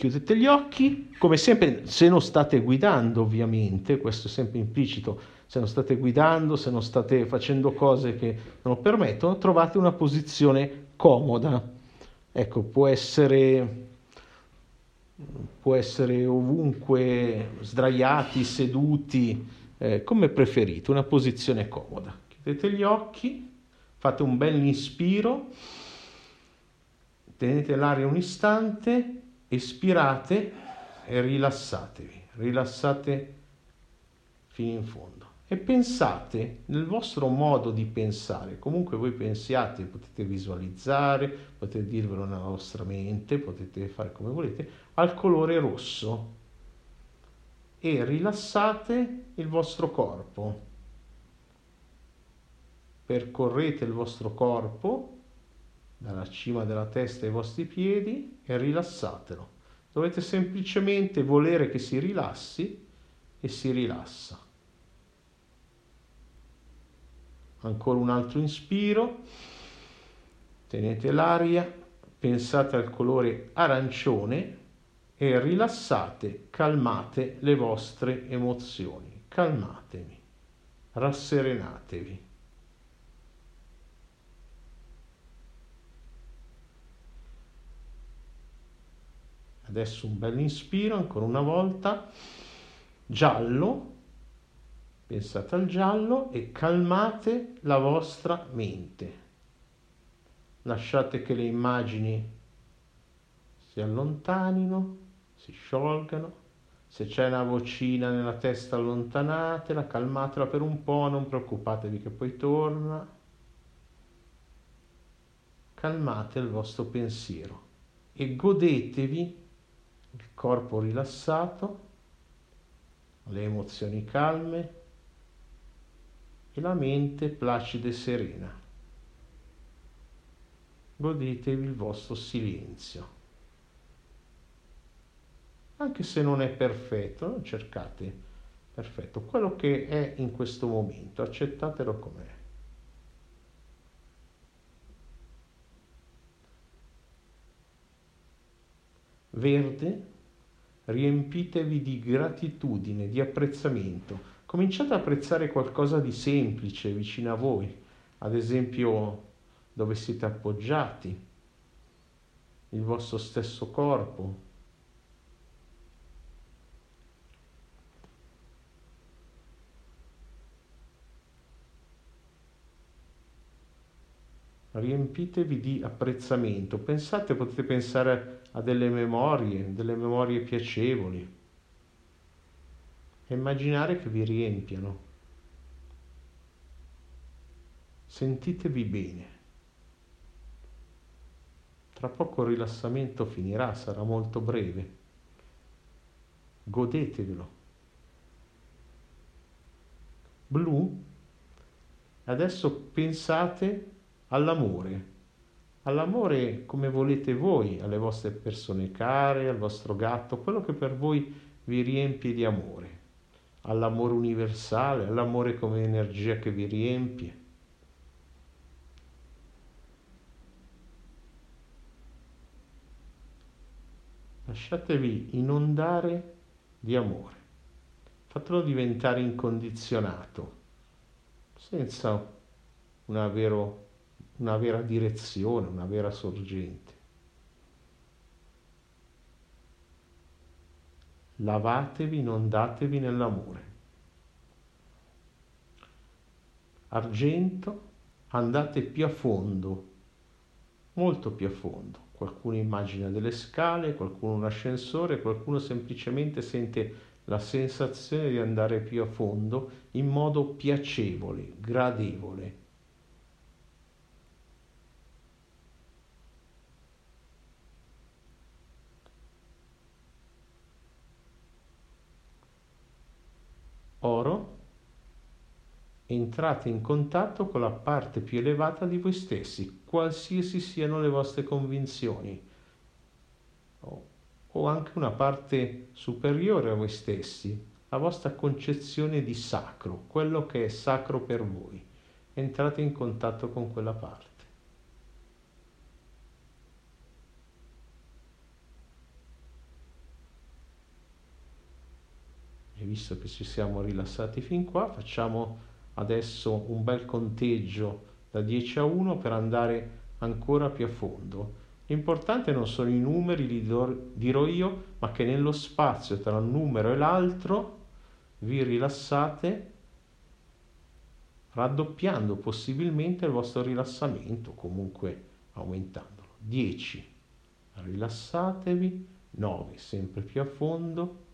chiudete gli occhi, come sempre se non state guidando ovviamente, questo è sempre implicito, se non state guidando, se non state facendo cose che non permettono, trovate una posizione comoda. Ecco, può essere, può essere ovunque sdraiati, seduti, eh, come preferite, una posizione comoda. Chiudete gli occhi, fate un bel inspiro, tenete l'aria un istante espirate e rilassatevi, rilassate fino in fondo. E pensate nel vostro modo di pensare, comunque voi pensiate, potete visualizzare, potete dirvelo nella vostra mente, potete fare come volete, al colore rosso. E rilassate il vostro corpo. Percorrete il vostro corpo dalla cima della testa ai vostri piedi e rilassatelo. Dovete semplicemente volere che si rilassi e si rilassa. Ancora un altro inspiro, tenete l'aria, pensate al colore arancione e rilassate, calmate le vostre emozioni, calmatevi, rasserenatevi. Adesso un bel inspiro, ancora una volta. Giallo, pensate al giallo e calmate la vostra mente. Lasciate che le immagini si allontanino, si sciolgano. Se c'è una vocina nella testa allontanatela, calmatela per un po', non preoccupatevi che poi torna. Calmate il vostro pensiero e godetevi il corpo rilassato, le emozioni calme e la mente placida e serena. Godetevi il vostro silenzio. Anche se non è perfetto, non cercate perfetto, quello che è in questo momento, accettatelo com'è. Verde, riempitevi di gratitudine, di apprezzamento. Cominciate ad apprezzare qualcosa di semplice vicino a voi, ad esempio dove siete appoggiati, il vostro stesso corpo, riempitevi di apprezzamento. Pensate, potete pensare a delle memorie, delle memorie piacevoli. E immaginare che vi riempiano. Sentitevi bene. Tra poco il rilassamento finirà, sarà molto breve. Godetevelo. Blu, adesso pensate all'amore, all'amore come volete voi, alle vostre persone care, al vostro gatto, quello che per voi vi riempie di amore, all'amore universale, all'amore come energia che vi riempie. Lasciatevi inondare di amore, fatelo diventare incondizionato, senza una vero una vera direzione, una vera sorgente. Lavatevi, inondatevi nell'amore. Argento, andate più a fondo, molto più a fondo. Qualcuno immagina delle scale, qualcuno un ascensore, qualcuno semplicemente sente la sensazione di andare più a fondo in modo piacevole, gradevole, entrate in contatto con la parte più elevata di voi stessi, qualsiasi siano le vostre convinzioni, o, anche una parte superiore a voi stessi, la vostra concezione di sacro, quello che è sacro per voi. Entrate in contatto con quella parte. visto che ci siamo rilassati fin qua, facciamo adesso un bel conteggio da 10 a 1 per andare ancora più a fondo. L'importante non sono i numeri, li dirò io, ma che nello spazio tra un numero e l'altro vi rilassate raddoppiando possibilmente il vostro rilassamento, comunque aumentandolo. 10, rilassatevi, 9, sempre più a fondo,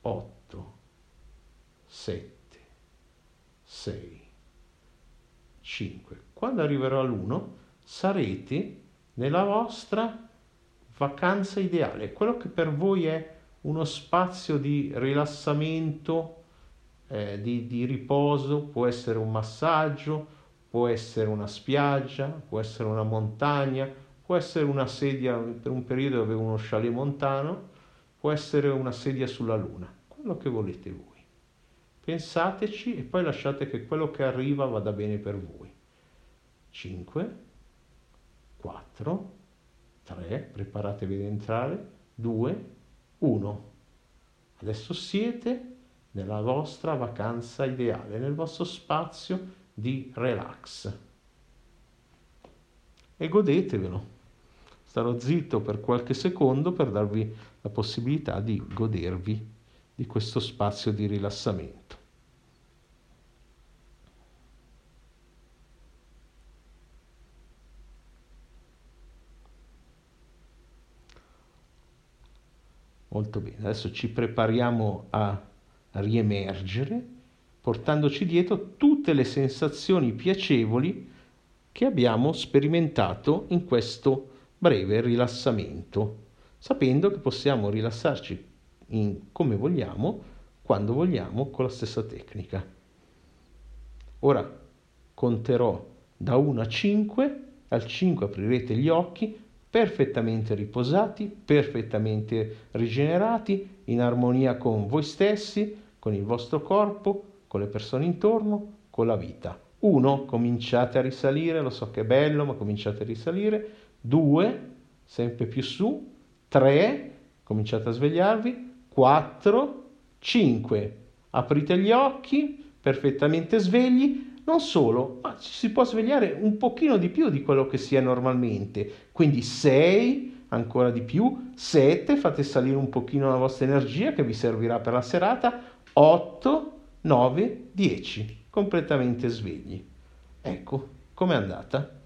8, 7, 6, 5. Quando arriverò all'1 sarete nella vostra vacanza ideale, quello che per voi è uno spazio di rilassamento, eh, di, di riposo, può essere un massaggio, può essere una spiaggia, può essere una montagna, può essere una sedia, per un periodo avevo uno chalet montano, può essere una sedia sulla luna, quello che volete voi. Pensateci e poi lasciate che quello che arriva vada bene per voi. 5, 4, 3, preparatevi ad entrare, 2, 1. Adesso siete nella vostra vacanza ideale, nel vostro spazio di relax. E godetevelo. Starò zitto per qualche secondo per darvi la possibilità di godervi di questo spazio di rilassamento. Molto bene, adesso ci prepariamo a riemergere portandoci dietro tutte le sensazioni piacevoli che abbiamo sperimentato in questo breve rilassamento, sapendo che possiamo rilassarci come vogliamo, quando vogliamo, con la stessa tecnica. Ora conterò da 1 a 5, al 5 aprirete gli occhi perfettamente riposati, perfettamente rigenerati, in armonia con voi stessi, con il vostro corpo, con le persone intorno, con la vita. Uno, cominciate a risalire, lo so che è bello, ma cominciate a risalire. Due, sempre più su. Tre, cominciate a svegliarvi. Quattro, cinque, aprite gli occhi, perfettamente svegli. Non solo, ma ci si può svegliare un pochino di più di quello che si è normalmente. Quindi sei, ancora di più, sette, fate salire un pochino la vostra energia che vi servirà per la serata 8, 9, 10, completamente svegli. Ecco, com'è andata?